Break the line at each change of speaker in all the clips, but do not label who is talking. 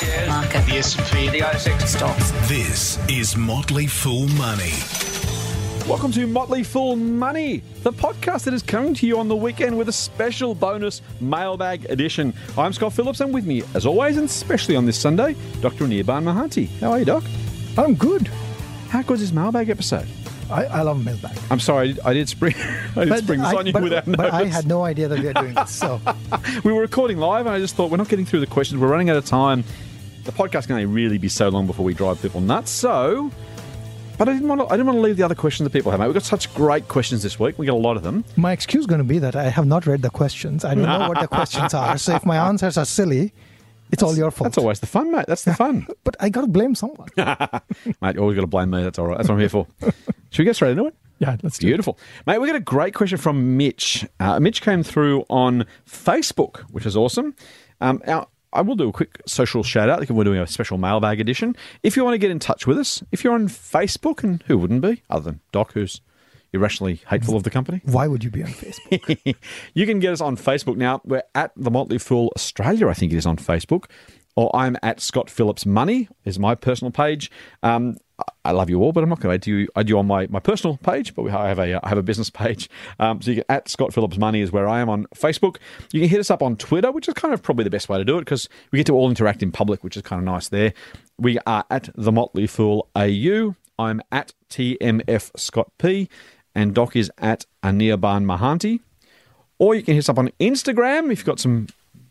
shares,
Market.
the S&P, the ASX.
Stocks.
This is Motley Fool Money.
Welcome to Motley Fool Money, the podcast that is coming to you on the weekend with a special bonus mailbag edition. I'm Scott Phillips, and with me, as always, and especially on this Sunday, Dr. Anirban Mahanti. How are you, Doc?
I'm good.
How good is this mailbag episode?
I, I love mailbag.
I'm sorry, I did spring, I did spring this
I,
on you
but,
without
but I had no idea that we were doing this. So
we were recording live, and I just thought we're not getting through the questions. We're running out of time. The podcast can only really be so long before we drive people nuts. So, but I didn't want to. I didn't want to leave the other questions that people have. Mate. We've got such great questions this week. We got a lot of them.
my excuse is going to be that I have not read the questions. I don't know what the questions are. So if my answers are silly, it's all your fault.
That's always the fun, mate. That's the fun,
But I got to blame someone.
mate. You always got to blame me. That's all right. That's what I'm here for. Should we get straight into it?
yeah, let's do it.
Beautiful. Mate, we got a great question from Mitch. Uh, Mitch came through on Facebook, which is awesome. Um, now, I will do a quick social shout out. We're doing a special mailbag edition. If you want to get in touch with us, if you're on Facebook, and who wouldn't be, other than Doc, who's irrationally hateful of the company,
Why would you be on Facebook?
you can get us on Facebook now. We're at the Motley Fool Australia, I think it is on Facebook, or I'm at Scott Phillips Money is my personal page. Um, I love you all, but I'm not going to add you. Add you on my, my personal page, but we I have a I have a business page. Um, so you can at Scott Phillips Money is where I am on Facebook. You can hit us up on Twitter, which is kind of probably the best way to do it because we get to all interact in public, which is kind of nice there. We are at the Motley Fool AU. I'm at TMF Scott P, and Doc is at Anirban Mahanti or you can hit us up on Instagram if you've got some,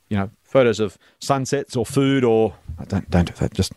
you know, photos of sunsets or food or don't don't do that. Just,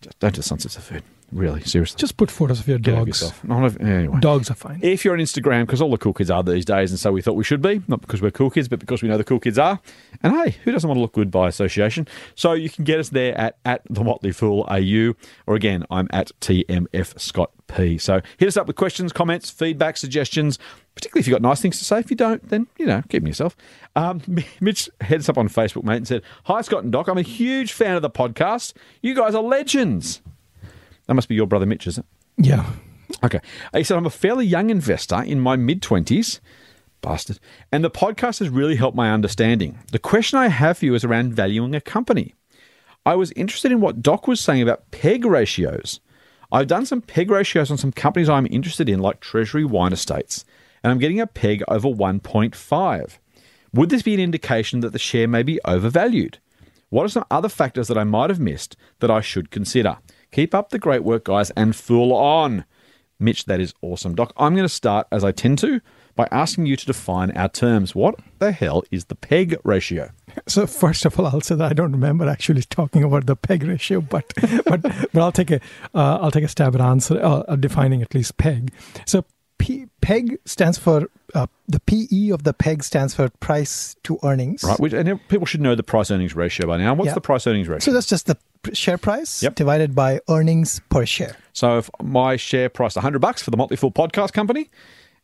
just don't do sunsets of food. Really, seriously.
Just put photos of your
get
dogs.
Not of- anyway.
Dogs are fine.
If you're on Instagram, because all the cool kids are these days, and so we thought we should be, not because we're cool kids, but because we know the cool kids are. And hey, who doesn't want to look good by association? So you can get us there at, at the Motley Fool AU, or again, I'm at TMF Scott P. So hit us up with questions, comments, feedback, suggestions, particularly if you've got nice things to say. If you don't, then, you know, keep them yourself. Um, Mitch heads up on Facebook, mate, and said, Hi, Scott and Doc. I'm a huge fan of the podcast. You guys are legends. That must be your brother Mitch, is it?
Yeah.
Okay. He said, I'm a fairly young investor in my mid 20s. Bastard. And the podcast has really helped my understanding. The question I have for you is around valuing a company. I was interested in what Doc was saying about PEG ratios. I've done some PEG ratios on some companies I'm interested in, like Treasury Wine Estates, and I'm getting a PEG over 1.5. Would this be an indication that the share may be overvalued? What are some other factors that I might have missed that I should consider? Keep up the great work, guys, and fool on. Mitch, that is awesome. Doc, I'm going to start, as I tend to, by asking you to define our terms. What the hell is the PEG ratio?
So first of all, I'll say that I don't remember actually talking about the peg ratio, but but but I'll take a uh, I'll take a stab at answer uh, uh, defining at least peg. So P, peg stands for uh, the PE of the peg stands for price to earnings.
Right, which, and people should know the price earnings ratio by now. What's
Yeah.
the price earnings ratio?
So that's just the share price
Yep.
divided by earnings per share.
So if my share price 100 bucks for the Motley Fool podcast company,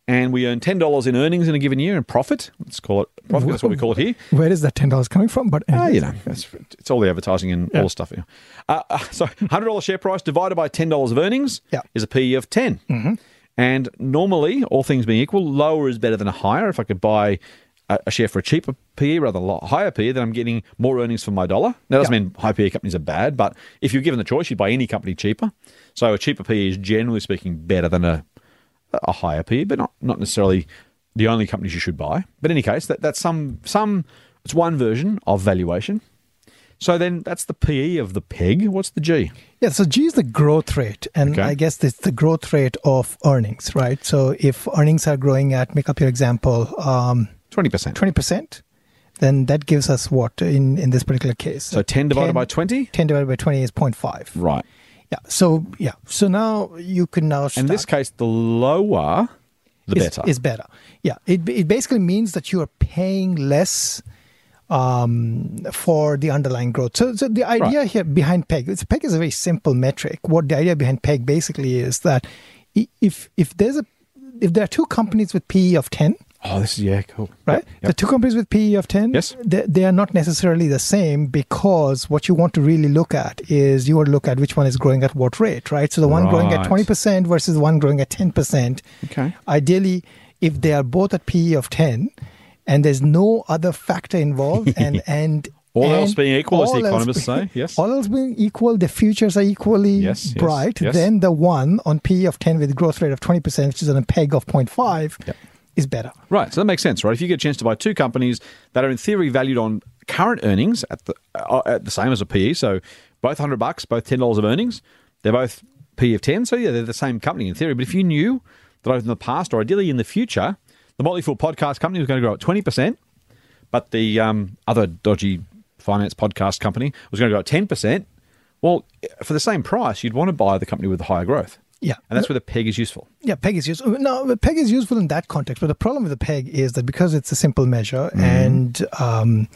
and we earn $10 in earnings in a given year in profit, let's call it profit, that's what we call it here.
Where is that ten dollars coming from? But anyways.
you know, it's all the advertising and all the stuff. Know. uh, uh, so, hundred dollars share price divided by ten dollars of earnings
Yeah.
is a PE of 10 And normally, all things being equal, lower is better than a higher. If I could buy a, share for a cheaper PE rather than a lot higher PE, then I'm getting more earnings for my dollar. Now, that doesn't
Yeah.
mean high PE companies are bad, but if you're given the choice, you'd buy any company cheaper. So, a cheaper PE is generally speaking better than a a higher PE, but not not necessarily the only companies you should buy. But in any case, that, that's some some it's one version of valuation. So then that's the PE of the peg. What's the G?
Yeah, so G is the growth rate, and
Okay.
I guess it's the growth rate of earnings, right? So if earnings are growing at, make up your example, um,
Twenty percent.
20%, then that gives us what in, in this particular case?
So ten divided
10
by twenty.
10 divided by 20 is 0.5.
Right.
Yeah. So, yeah. So now you can now
In this case, the lower, the
is,
better.
is better. Yeah. It, it basically means that you are paying less um, for the underlying growth. So, so the idea
Right.
here behind PEG, it's, PEG is a very simple metric. What the idea behind PEG basically is that if if there's a if there are two companies with PE of 10,
oh, this is yeah, cool.
right?
Yep,
The two companies with PE of 10,
Yes.
they, they are not necessarily the same because what you want to really look at is you want to look at which one is growing at what rate, right? So the one growing at 20% versus the one growing at 10%.
Okay.
Ideally, if they are both at PE of 10 and there's no other factor involved and, and
All else being equal, as the economists say, yes.
All else being equal, the futures are equally
Yes, yes,
bright.
yes.
Then the one on PE of 10 with growth rate of 20%, which is on a peg of 0.5,
Yep.
Is better.
Right, so that makes sense, right? If you get a chance to buy two companies that are in theory valued on current earnings at the uh, at the same as a PE, so both hundred bucks, both ten dollars of earnings, they're both PE of ten, so yeah, they're the same company in theory. But if you knew that either in the past or ideally in the future, the Motley Fool podcast company was going to grow at twenty percent, but the um, other dodgy finance podcast company was going to go at ten percent. Well, for the same price, you'd want to buy the company with the higher growth.
Yeah.
And that's where the peg is useful.
Yeah, peg is useful. No, but peg is useful in that context. But the problem with the peg is that because it's a simple measure
Mm-hmm.
and um,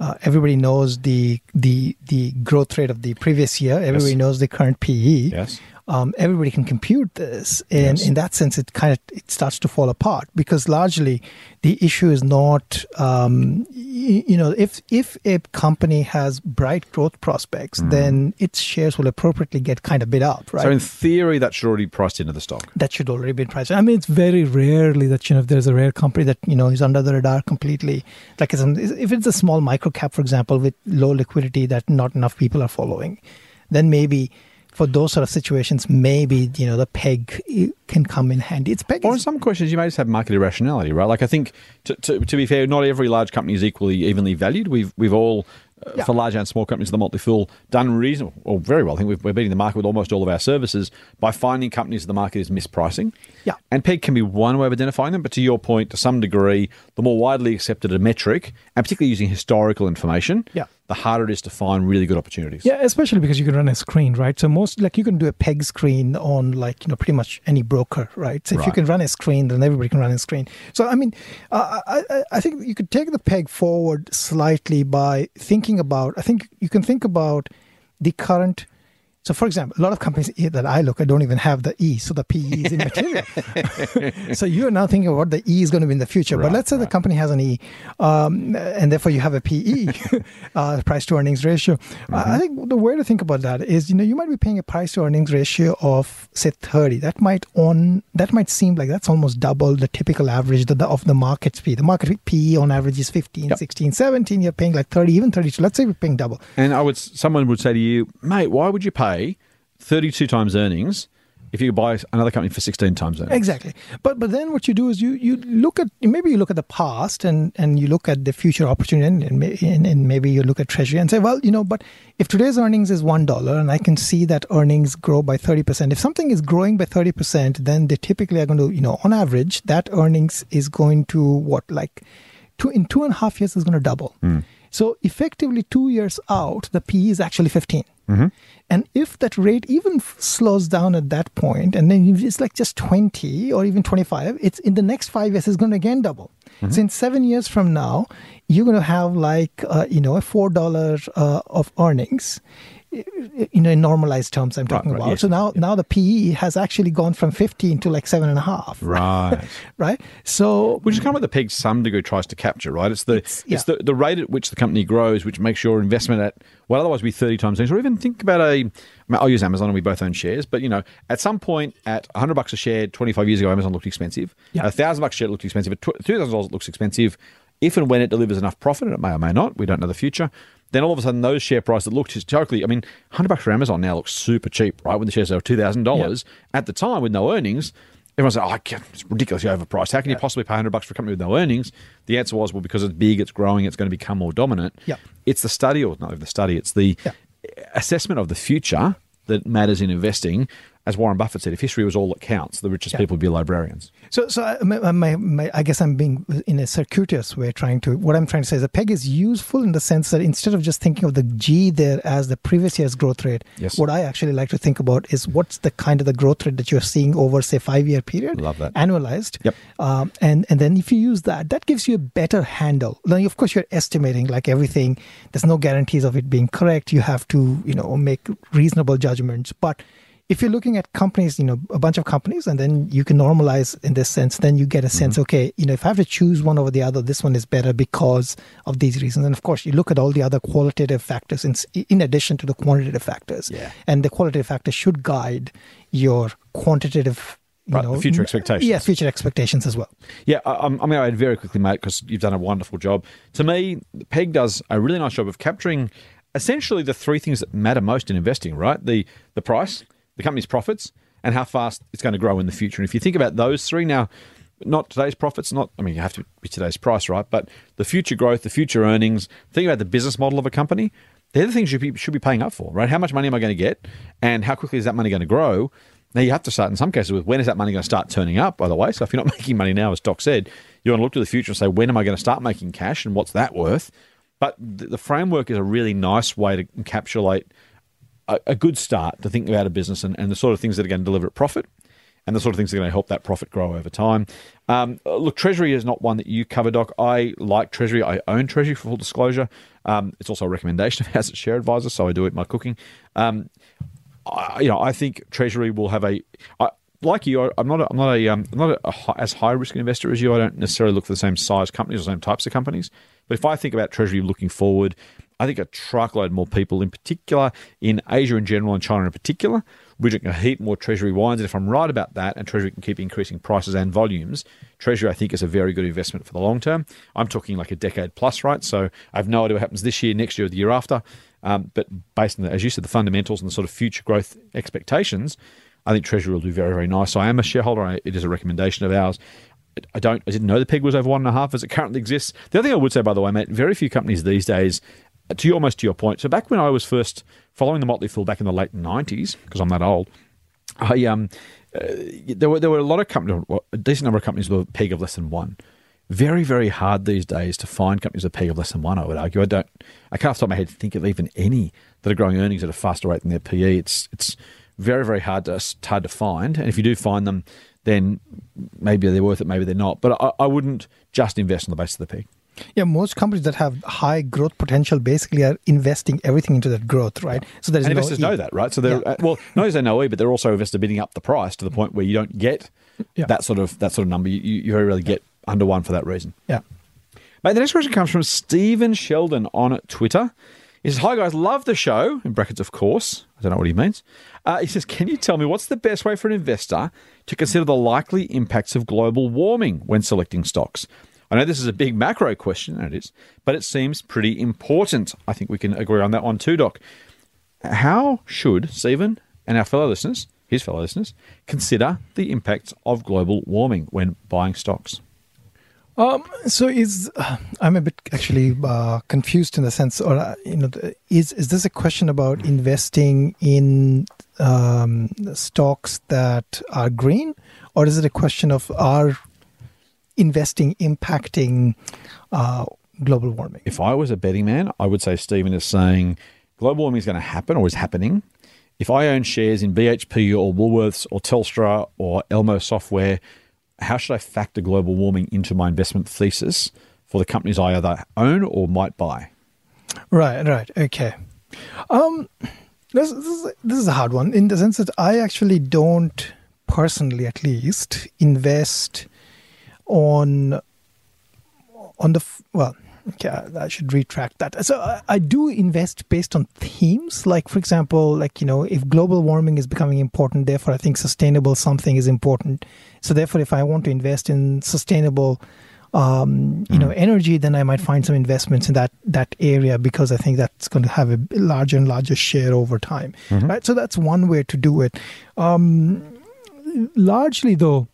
uh, everybody knows the the the growth rate of the previous year, everybody
Yes.
knows the current PE.
Yes.
Um, everybody can compute this, and
Yes.
in that sense, it kind of it starts to fall apart because largely the issue is not, um, y- you know, if if a company has bright growth prospects, then its shares will appropriately get kind of bid up, right?
So in theory, that should already be priced into the stock.
that should already be priced. I mean, it's very rarely that you know if there's a rare company that you know is under the radar completely. Like if it's a small micro cap, for example, with low liquidity that not enough people are following, then maybe for those sort of situations, maybe you know the peg can come in handy. It's peg.
Or in some questions, you may just have market irrationality, right? Like I think, to, to, to be fair, not every large company is equally evenly valued. We've we've all, uh,
Yeah.
for large and small companies, the Motley Fool done reasonable, or very well. I think we've, we're beating the market with almost all of our services by finding companies that the market is mispricing.
Yeah.
And PEG can be one way of identifying them, but to your point, to some degree, the more widely accepted a metric, and particularly using historical information,
Yeah.
The harder it is to find really good opportunities.
Yeah, especially because you can run a screen, right? So most like you can do a peg screen on like you know pretty much any broker, right? So if you can run a screen, then everybody can run a screen. So I mean, uh, I I- I think you could take the peg forward slightly by thinking about. I think you can think about the current. So, for example, a lot of companies that I look at don't even have the E, so the PE is immaterial. so you are now thinking about what the E is going to be in the future. but let's say the company has an E, um, and therefore you have a PE, uh, price to earnings ratio.
Mm-hmm.
I think the way to think about that is, you know, you might be paying a price to earnings ratio of say 30. That might on that might seem like that's almost double the typical average of the, of the market PE. The market PE on average is 15,
Yep.
16, 17. You're paying like 30, even 32. Let's say we're paying double.
And I would, someone would say to you, mate, why would you pay 32 times earnings if you buy another company for 16 times earnings?
Exactly. But but then what you do is you you look at maybe you look at the past and and you look at the future opportunity and, and, and, maybe you look at treasury and say well you know but if today's earnings is one dollar and I can see that earnings grow by thirty percent if something is growing by thirty percent then they typically are going to you know on average that earnings is going to what like two in two and a half years is going to double. Hmm. So effectively, two years out, the PE is actually 15. And if that rate even slows down at that point, and then it's like just 20 or even 25, it's in the next five years, it's going to again double. So in seven years from now, you're going to have like, uh, you know, a $4 uh, of earnings. You know, in normalized terms, I'm talking
right,
about.
yes,
So now, now the PE has actually gone from 15 to like seven and a half.
Right.
Right. So
Which is kind of what the peg some degree tries to capture, right? It's the it's,
yeah.
the, the rate at which the company grows, which makes your investment at what otherwise would be thirty times earnings. Or even think about a. I mean, I'll use Amazon, and we both own shares. But you know, at some point, at hundred bucks a share, twenty five years ago, Amazon looked expensive.
Yeah.
A thousand bucks a share looked expensive. At two thousand dollars, it looks expensive. If and when it delivers enough profit, and it may or may not, we don't know the future. Then all of a sudden, those share prices that looked historically, I mean, hundred bucks for Amazon now looks super cheap, right? When the shares are two thousand dollars at the time with no earnings, Everyone's like, oh, I can't, it's ridiculously overpriced. How can you possibly pay 100 bucks for a company with no earnings? The answer was, well, because it's big, it's growing, it's going to become more dominant.
Yep.
It's the study, or not the study, it's the
Yeah.
assessment of the future that matters in investing. As Warren Buffett said, if history was all that counts, the richest
Yeah.
people would be librarians.
So, so I, my, my, my, I guess I'm being uh, in a circuitous way trying to. What I'm trying to say is a peg is useful in the sense that instead of just thinking of the G there as the previous year's growth rate,
Yes.
what I actually like to think about is what's the kind of the growth rate that you're seeing over say five year period,
Love that.
annualized.
Yep.
Um, and and then if you use that, that gives you a better handle. Now, of course, you're estimating like everything. There's no guarantees of it being correct. You have to you know make reasonable judgments, but if you're looking at companies, you know, a bunch of companies, and then you can normalize in this sense, then you get a sense, mm-hmm. okay, you know, if I have to choose one over the other, this one is better because of these reasons. And of course, you look at all the other qualitative factors in, in addition to the quantitative factors.
Yeah.
And the qualitative factors should guide your quantitative you
Right,
know
future expectations.
Yeah, future expectations as well.
Yeah, I, I'm, I'm going to add very quickly, mate, because you've done a wonderful job. To me, Peg does a really nice job of capturing essentially the three things that matter most in investing. Right, the the price, the company's profits, and how fast it's going to grow in the future. And if you think about those three now. Not today's profits, not, I mean, you have to be today's price, right? But the future growth, the future earnings, think about the business model of a company. They're the things you should be paying up for, right? How much money am I going to get? And how quickly is that money going to grow? Now, you have to start in some cases with when is that money going to start turning up, by the way? So, if you're not making money now, as Doc said, you want to look to the future and say, when am I going to start making cash and what's that worth? But the framework is a really nice way to encapsulate a, a good start to think about a business and, and the sort of things that are going to deliver it profit and the sort of things that are going to help that profit grow over time. Um, look, Treasury is not one that you cover, Doc. I like Treasury. I own Treasury for full disclosure. Um, it's also a recommendation of Asset Share Advisor, so I do it my cooking. Um, I, you know, I think Treasury will have a. I, like you, I'm not. A, I'm not a. Um, I'm not a, a high, as high risk investor as you. I don't necessarily look for the same size companies or same types of companies. But if I think about Treasury looking forward, I think a truckload more people, in particular in Asia in general and China in particular, we're drinking a heap more Treasury wines. And if I'm right about that, and Treasury can keep increasing prices and volumes, Treasury I think is a very good investment for the long term. I'm talking like a decade plus, right? So I have no idea what happens this year, next year, or the year after. Um, but based on, the, as you said, the fundamentals and the sort of future growth expectations, I think Treasury will do very, very nice. So I am a shareholder. It is a recommendation of ours. I don't. I didn't know the peg was over one and a half as it currently exists. The other thing I would say, by the way, mate, very few companies these days, to you, almost to your point. So back when I was first following the Motley Fool back in the late nineties, because I'm that old, I um, uh, there were there were a lot of companies, a decent number of companies with a peg of less than one. Very, very hard these days to find companies with a peg of less than one. I would argue. I don't. I can't off the top of my head to think of even any that are growing earnings at a faster rate than their PE. It's it's very, very hard to hard to find. And if you do find them, then maybe they're worth it, maybe they're not. But I, I wouldn't just invest on the basis of the peg.
Yeah, most companies that have high growth potential basically are investing everything into that growth, right?
So there's and investors no e. know that, right? So they're yeah. uh, well, not only they know E, but they're also invested bidding up the price to the point where you don't get yeah. that sort of that sort of number. You, you very rarely get under one for that reason.
Yeah.
Mate, the next question comes from Stephen Sheldon on Twitter. He says, Hi guys, love the show, in brackets, of course. I don't know what he means. Uh, he says, Can you tell me what's the best way for an investor to consider the likely impacts of global warming when selecting stocks? I know this is a big macro question, and it is, but it seems pretty important. I think we can agree on that one too, Doc. How should Stephen and our fellow listeners, his fellow listeners, consider the impacts of global warming when buying stocks?
Um, so is I'm a bit actually uh, confused in the sense, or uh, you know, is is this a question about investing in um, stocks that are green, or is it a question of our investing impacting uh, global warming?
If I was a betting man, I would say Stephen is saying global warming is going to happen or is happening. If I own shares in BHP or Woolworths or Telstra or Elmo Software, how should I factor global warming into my investment thesis for the companies I either own or might buy?
Right, right, okay. Um, this, this, is, this is a hard one in the sense that I actually don't personally, at least, invest on on the well okay i should retract that. So I, do invest based on themes. Like for example like you know if global warming is becoming important therefore i think sustainable something is important. So therefore if i want to invest in sustainable um, you know energy then i might find some investments in that that area because i think that's going to have a larger and larger share over time. Mm-hmm. right? So that's one way to do it. Um, largely though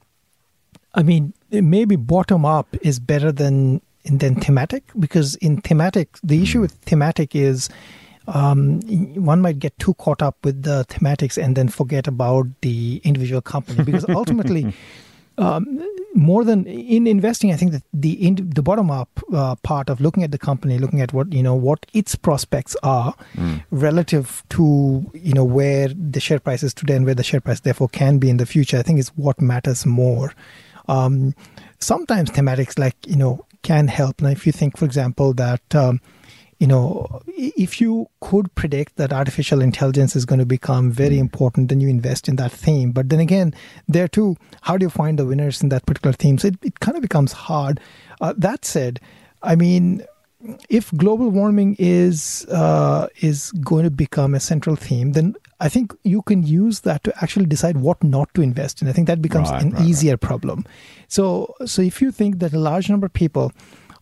i mean maybe bottom up is better than than thematic because in thematic the issue hmm. with thematic is um, one might get too caught up with the thematics and then forget about the individual company because ultimately um, more than in investing i think that the in, the bottom up uh, part of looking at the company looking at what you know what its prospects are mm. relative to you know where the share price is today and where the share price therefore can be in the future i think is what matters more um, sometimes thematics like you know can help. Now, if you think, for example, that um, you know, if you could predict that artificial intelligence is going to become very hmm. important, then you invest in that theme. But then again, there too, how do you find the winners in that particular theme? So it, it kind of becomes hard. Uh, that said, I mean, if global warming is uh, is going to become a central theme, then I think you can use that to actually decide what not to invest in. I think that becomes
Right,
an
right,
easier problem. So, so if you think that a large number of people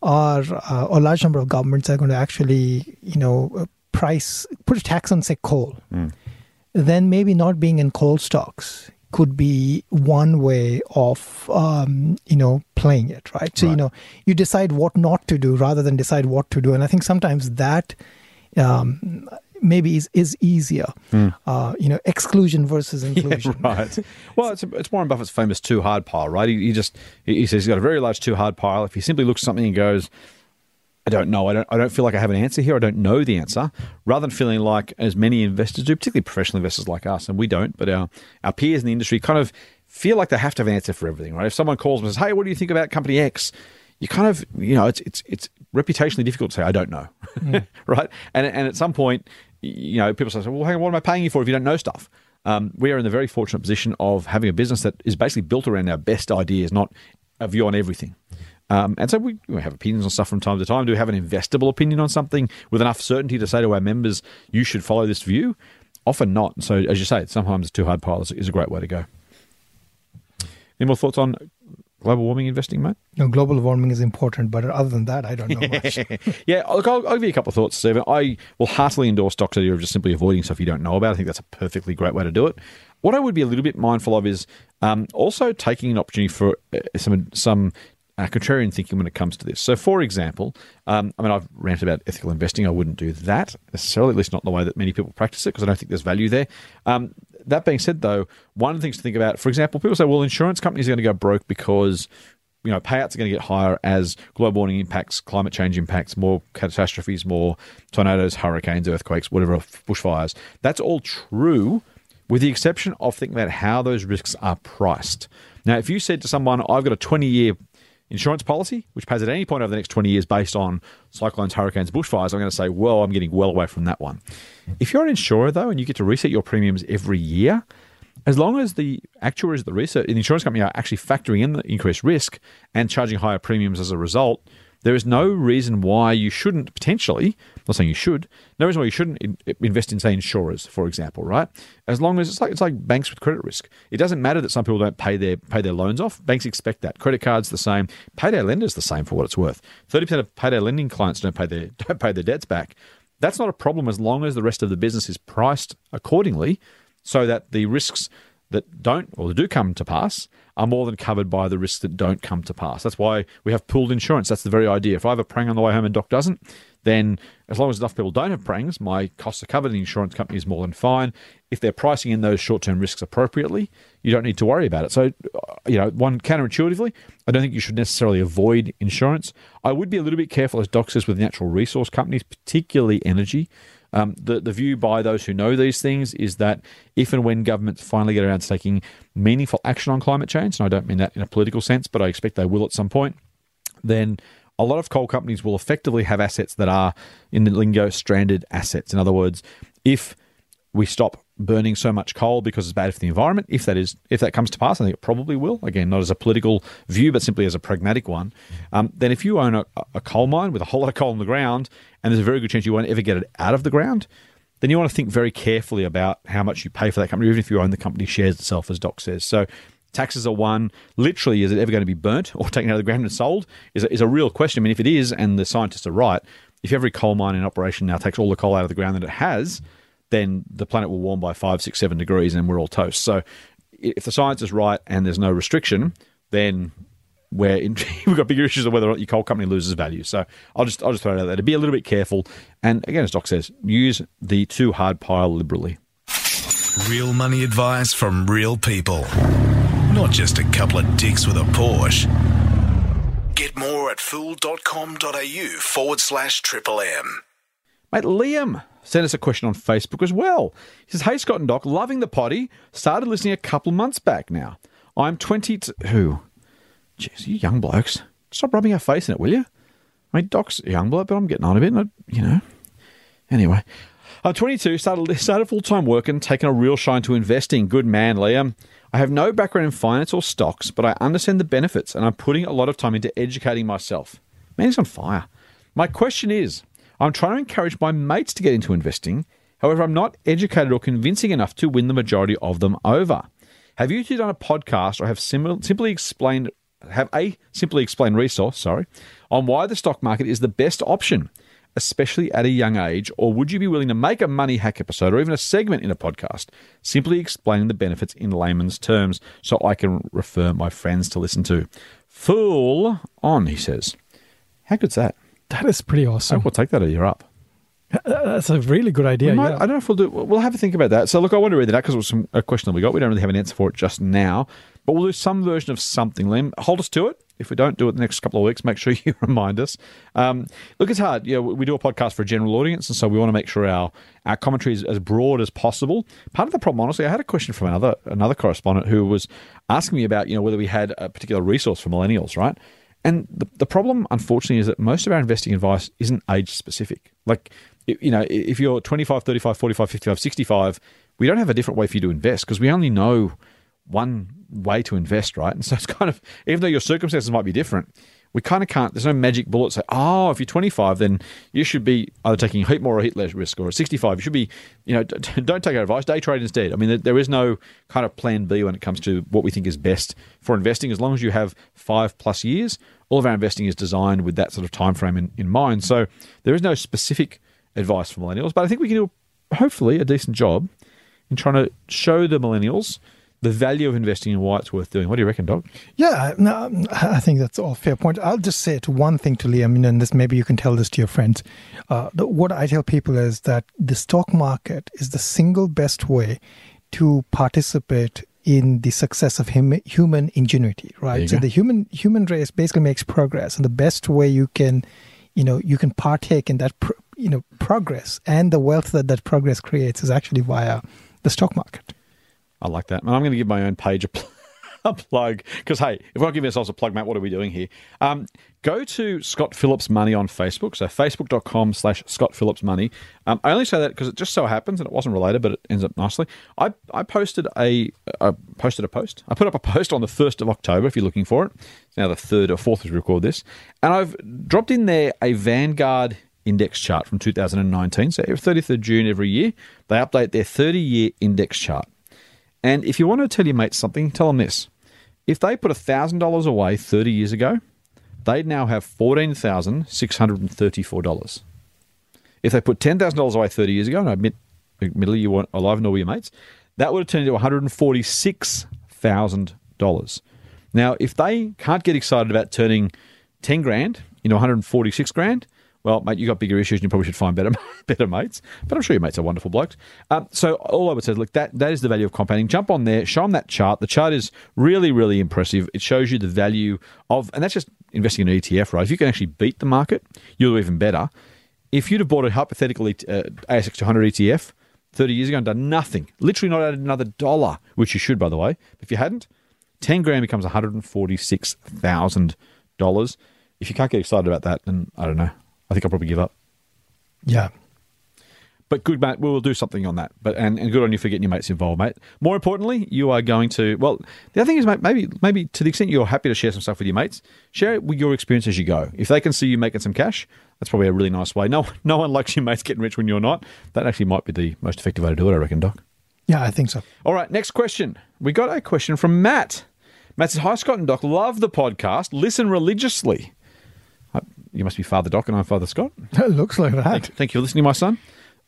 are, uh, or a large number of governments are going to actually, you know, uh, price put a tax on say coal,
Mm.
then maybe not being in coal stocks could be one way of um, you know playing it right so you know you decide what not to do rather than decide what to do and i think sometimes that um, maybe is, is easier uh, you know exclusion versus inclusion
Hmm. right. Well, it's, it's Warren Buffett's famous too hard pile, right? He, he just he says he's got a very large too hard pile. If he simply looks at something and goes, I don't know, I don't, I don't feel like I have an answer here, I don't know the answer, rather than feeling like, as many investors do, particularly professional investors like us, and we don't, but our, our peers in the industry kind of feel like they have to have an answer for everything, right? If someone calls and says, Hey, what do you think about company X? You kind of, you know, it's it's it's reputationally difficult to say I don't know, right? And and at some point, you know, people say, "Well, hang on, what am I paying you for if you don't know stuff?" Um, we are in the very fortunate position of having a business that is basically built around our best ideas, not a view on everything. Um, and so we, we have opinions on stuff from time to time. Do we have an investable opinion on something with enough certainty to say to our members, you should follow this view? Often not. And so, as you say, sometimes too hard piles is a great way to go. Any more thoughts on global warming investing, mate?
No, global warming is important but other than that i don't know much
Yeah, look, I'll, I'll give you a couple of thoughts, Stephen. I will heartily endorse Doc's idea of just simply avoiding stuff you don't know about. I think that's a perfectly great way to do it. What I would be a little bit mindful of is um, also taking an opportunity for uh, some some uh, contrarian thinking when it comes to this. So, for example, um, I mean, I've ranted about ethical investing. I wouldn't do that necessarily, at least not in the way that many people practice it, because I don't think there's value there. Um, that being said, though, one of the things to think about, for example, people say, well, insurance companies are going to go broke because you know, payouts are going to get higher as global warming impacts, climate change impacts, more catastrophes, more tornadoes, hurricanes, earthquakes, whatever, bushfires. That's all true, with the exception of thinking about how those risks are priced. Now, if you said to someone, I've got a 20 year insurance policy, which pays at any point over the next 20 years based on cyclones, hurricanes, bushfires, I'm going to say, well, I'm getting well away from that one. If you're an insurer, though, and you get to reset your premiums every year, as long as the actuaries, the research, the insurance company are actually factoring in the increased risk and charging higher premiums as a result, there is no reason why you shouldn't potentially, not saying you should, no reason why you shouldn't invest in, say, insurers, for example, right? As long as it's like it's like banks with credit risk. It doesn't matter that some people don't pay their pay their loans off. Banks expect that. Credit cards the same. Payday lenders the same for what it's worth. Thirty percent of payday lending clients don't pay their don't pay their debts back. That's not a problem as long as the rest of the business is priced accordingly so that the risks that don't or do come to pass are more than covered by the risks that don't come to pass. That's why we have pooled insurance. That's the very idea. If I have a prang on the way home and Doc doesn't, then as long as enough people don't have prangs, my costs are covered. The insurance company is more than fine. If they're pricing in those short-term risks appropriately, you don't need to worry about it. So, uh, you know, one counterintuitively, I don't think you should necessarily avoid insurance. I would be a little bit careful, as Doc says, with natural resource companies, particularly energy. Um, the, the view by those who know these things is that if and when governments finally get around to taking meaningful action on climate change, and I don't mean that in a political sense, but I expect they will at some point, then a lot of coal companies will effectively have assets that are, in the lingo, stranded assets. In other words, if we stop burning so much coal because it's bad for the environment, if that is if that comes to pass, I think it probably will. Again, not as a political view, but simply as a pragmatic one. Um, then, if you own a, a coal mine with a whole lot of coal in the ground, and there's a very good chance you won't ever get it out of the ground, then you want to think very carefully about how much you pay for that company, even if you own the company shares itself, as Doc says. So. Taxes are one. Literally, is it ever going to be burnt or taken out of the ground and sold? Is a, is a real question. I mean, if it is, and the scientists are right, if every coal mine in operation now takes all the coal out of the ground that it has, then the planet will warm by five, six, seven degrees, and we're all toast. So, if the science is right and there's no restriction, then we're in, we've got bigger issues of whether or not your coal company loses value. So, I'll just I'll just throw it out there to be a little bit careful. And again, as Doc says, use the too hard pile liberally.
Real money advice from real people. Not just a couple of dicks with a Porsche. Get more at fool.com.au forward slash triple M.
Mate, Liam sent us a question on Facebook as well. He says, Hey, Scott and Doc, loving the potty. Started listening a couple months back now. I'm 20. T- who? Jeez, you young blokes. Stop rubbing our face in it, will you? I mean, Doc's a young bloke, but I'm getting on a bit. I, you know. Anyway, I'm 22, started, started full time work and taken a real shine to investing. Good man, Liam. I have no background in finance or stocks, but I understand the benefits and I'm putting a lot of time into educating myself. Man, he's on fire. My question is I'm trying to encourage my mates to get into investing. However, I'm not educated or convincing enough to win the majority of them over. Have you two done a podcast or have sim- simply explained have a simply explained resource, sorry, on why the stock market is the best option, especially at a young age, or would you be willing to make a money hack episode or even a segment in a podcast, simply explaining the benefits in layman's terms so I can refer my friends to listen to? Fool on, he says. How good's that?
That is pretty awesome I
will take that a year up.
That's a really good idea.
Might-
yeah.
I don't know if we'll do. We'll have a think about that. So, look, I want to read that because it was some, a question that we got. We don't really have an answer for it just now, but we'll do some version of something. Liam, hold us to it. If we don't do it the next couple of weeks, make sure you remind us. Um, look, it's hard. You know, we do a podcast for a general audience, and so we want to make sure our our commentary is as broad as possible. Part of the problem, honestly, I had a question from another another correspondent who was asking me about you know whether we had a particular resource for millennials, right? And the, the problem, unfortunately, is that most of our investing advice isn't age specific. Like, you know, if you're 25, 35, 45, 55, 65, we don't have a different way for you to invest because we only know one way to invest, right? And so it's kind of, even though your circumstances might be different, we kind of can't, there's no magic bullet say, oh, if you're 25, then you should be either taking a heat more or a heat less risk, or at 65, you should be, you know, don't take our advice, day trade instead. I mean, there- there is no kind of plan B when it comes to what we think is best for investing. As long as you have five plus years, all of our investing is designed with that sort of time frame in, in mind. So there is no specific advice for millennials, but I think we can do hopefully a decent job in trying to show the millennials the value of investing and why it's worth doing. What do you reckon, Doc?
Yeah, no, I think that's all fair point. I'll just say it one thing to Liam, and this maybe you can tell this to your friends. Uh, the, what I tell people is that the stock market is the single best way to participate in the success of hum, human ingenuity. Right. So
go.
the human human race basically makes progress, and the best way you can, you know, you can partake in that, pro, you know, progress and the wealth that that progress creates is actually via the stock market.
I like that. And I'm going to give my own page a, pl- a plug because, hey, if we're not giving ourselves a plug, Matt, what are we doing here? Um, go to Scott Phillips Money on Facebook. So facebook.com slash Scott Phillips Money. Um, I only say that because it just so happens, and it wasn't related, but it ends up nicely. I, I posted a I posted a post. I put up a post on the 1st of October if you're looking for it. It's now the 3rd or 4th as we record this. And I've dropped in there a Vanguard index chart from 2019. So every 30th of June every year, they update their 30 year index chart. And if you want to tell your mates something, tell them this. If they put $1,000 away 30 years ago, they'd now have $14,634. If they put $10,000 away 30 years ago, and I admit, admittedly, you weren't alive nor were your mates, that would have turned into $146,000. Now, if they can't get excited about turning 10 grand into 146 grand, well, mate, you got bigger issues and you probably should find better better mates. But I'm sure your mates are wonderful blokes. Um, so all I would say is, look, that, that is the value of compounding. Jump on there, show them that chart. The chart is really, really impressive. It shows you the value of, and that's just investing in an ETF, right? If you can actually beat the market, you'll do even better. If you'd have bought a hypothetically uh, ASX 200 ETF 30 years ago and done nothing, literally not added another dollar, which you should, by the way, if you hadn't, 10 grand becomes $146,000. If you can't get excited about that, then I don't know. I think I'll probably give up.
Yeah.
But good, mate. We will do something on that. But and, and good on you for getting your mates involved, mate. More importantly, you are going to. Well, the other thing is, mate. Maybe maybe to the extent you're happy to share some stuff with your mates, share it with your experience as you go. If they can see you making some cash, that's probably a really nice way. No, no one likes your mates getting rich when you're not. That actually might be the most effective way to do it, I reckon, Doc.
Yeah, I think so.
All right, next question. We got a question from Matt. Matt says, Hi, Scott and Doc. Love the podcast. Listen religiously. Uh, You must be Father Doc and I'm Father Scott.
It looks like that.
Thank, thank you for listening, my son.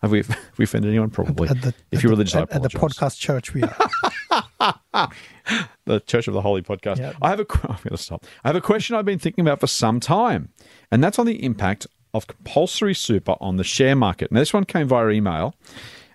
Have we, have we offended anyone? Probably.
At the,
if you're
the-
religious, I
at, at the podcast church, we are.
the Church of the Holy podcast.
Yeah.
I have a. I'm going to stop. I have a question I've been thinking about for some time, and that's on the impact of compulsory super on the share market. Now, this one came via email,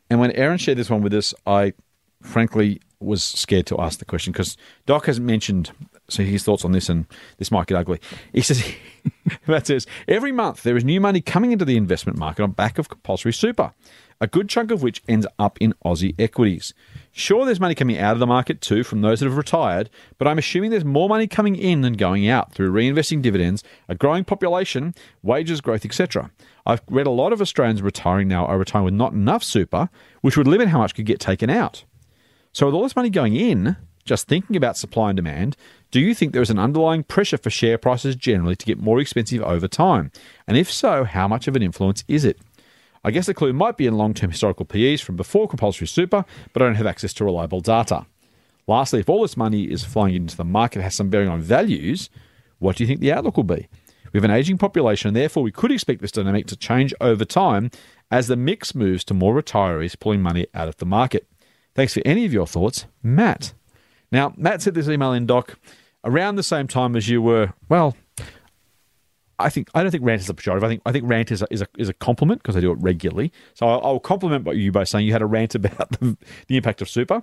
and when Aaron shared this one with us, I frankly was scared to ask the question because Doc hasn't mentioned so his thoughts on this, and this might get ugly. He says, Matt says, every month there is new money coming into the investment market on back of compulsory super, a good chunk of which ends up in Aussie equities. Sure, there's money coming out of the market too from those that have retired, but I'm assuming there's more money coming in than going out through reinvesting dividends, a growing population, wages growth, etc. I've read a lot of Australians retiring now are retiring with not enough super, which would limit how much could get taken out. So, with all this money going in, just thinking about supply and demand, do you think there is an underlying pressure for share prices generally to get more expensive over time? And if so, how much of an influence is it? I guess the clue might be in long term historical PEs from before compulsory super, but I don't have access to reliable data. Lastly, if all this money is flowing into the market has some bearing on values, what do you think the outlook will be? We have an aging population, and therefore we could expect this dynamic to change over time as the mix moves to more retirees pulling money out of the market. Thanks for any of your thoughts, Matt. Now, Matt sent this email in, Doc, around the same time as you were, well, I think I don't think rant is a pejorative. I think I think rant is a, is a, is a compliment because I do it regularly. So I'll, I'll compliment you by saying you had a rant about the, the impact of super.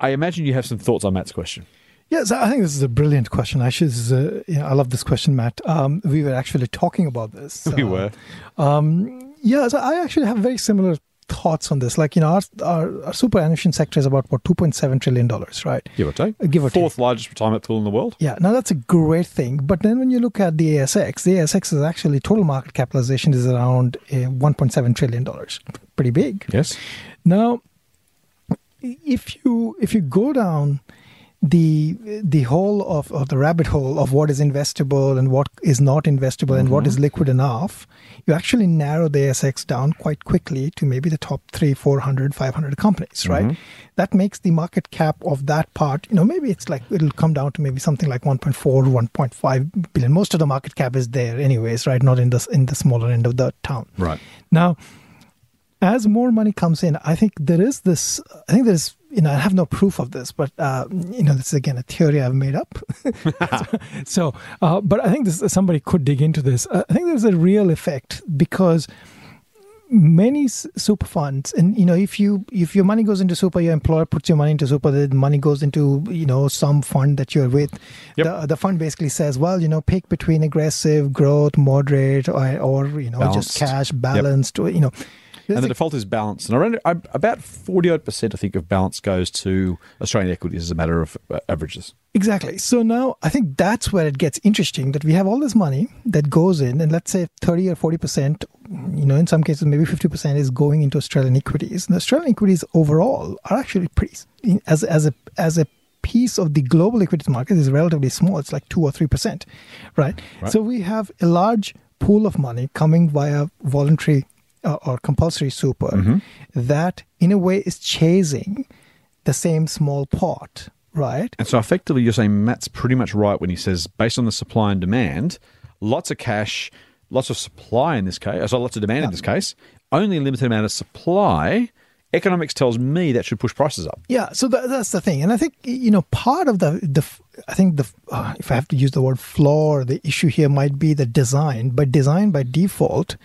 I imagine you have some thoughts on Matt's question.
Yes, I think this is a brilliant question. Actually, this is a, you know, I love this question, Matt. Um, we were actually talking about this.
We were.
Um, yeah, so I actually have very similar thoughts on this. Like, you know, our, our, our superannuation sector is about, what, $2.7 trillion, right?
Give or take.
Uh, give or
Fourth
take.
largest retirement pool in the world.
Yeah, now that's a great thing. But then when you look at the ASX, the ASX is actually total market capitalization is around uh, $1.7 trillion. Pretty big.
Yes.
Now, if you if you go down the the hole of, of the rabbit hole of what is investable and what is not investable and what mm-hmm. is liquid enough, you actually narrow the ASX down quite quickly to maybe the top three, 400, 500 companies, right? Mm-hmm. That makes the market cap of that part, you know, maybe it's like it'll come down to maybe something like 1.4 1.5 billion. Most of the market cap is there anyways, right? Not in the in the smaller end of the town.
Right.
Now, as more money comes in, I think there is this. I think there's, you know, I have no proof of this, but uh, you know, this is again a theory I've made up. so, uh, but I think this somebody could dig into this. Uh, I think there's a real effect because many s- super funds and you know if you if your money goes into super your employer puts your money into super the money goes into you know some fund that you're with
Yep.
the, the fund basically says well you know pick between aggressive growth moderate or, or you know just cash balanced or you know
And the default is balance. And around, about 40 odd percent, I think, of balance goes to Australian equities as a matter of uh, averages.
Exactly. So now I think that's where it gets interesting that we have all this money that goes in, and let's say 30 or 40%, you know, in some cases, maybe 50% is going into Australian equities. And Australian equities overall are actually pretty, as, as, a, as a piece of the global equities market, is relatively small. It's like 2 or 3%, right?
Right.
So we have a large pool of money coming via voluntary uh, or compulsory super
Mm-hmm.
that, in a way, is chasing the same small pot, right?
And so effectively, you're saying Matt's pretty much right when he says, based on the supply and demand, lots of cash, lots of supply in this case, so lots of demand in this case, only a limited amount of supply. Economics tells me that should push prices up.
Yeah, so that, that's the thing, and I think you know part of the the I think the uh, if I have to use the word flaw, the issue here might be the design. But design by default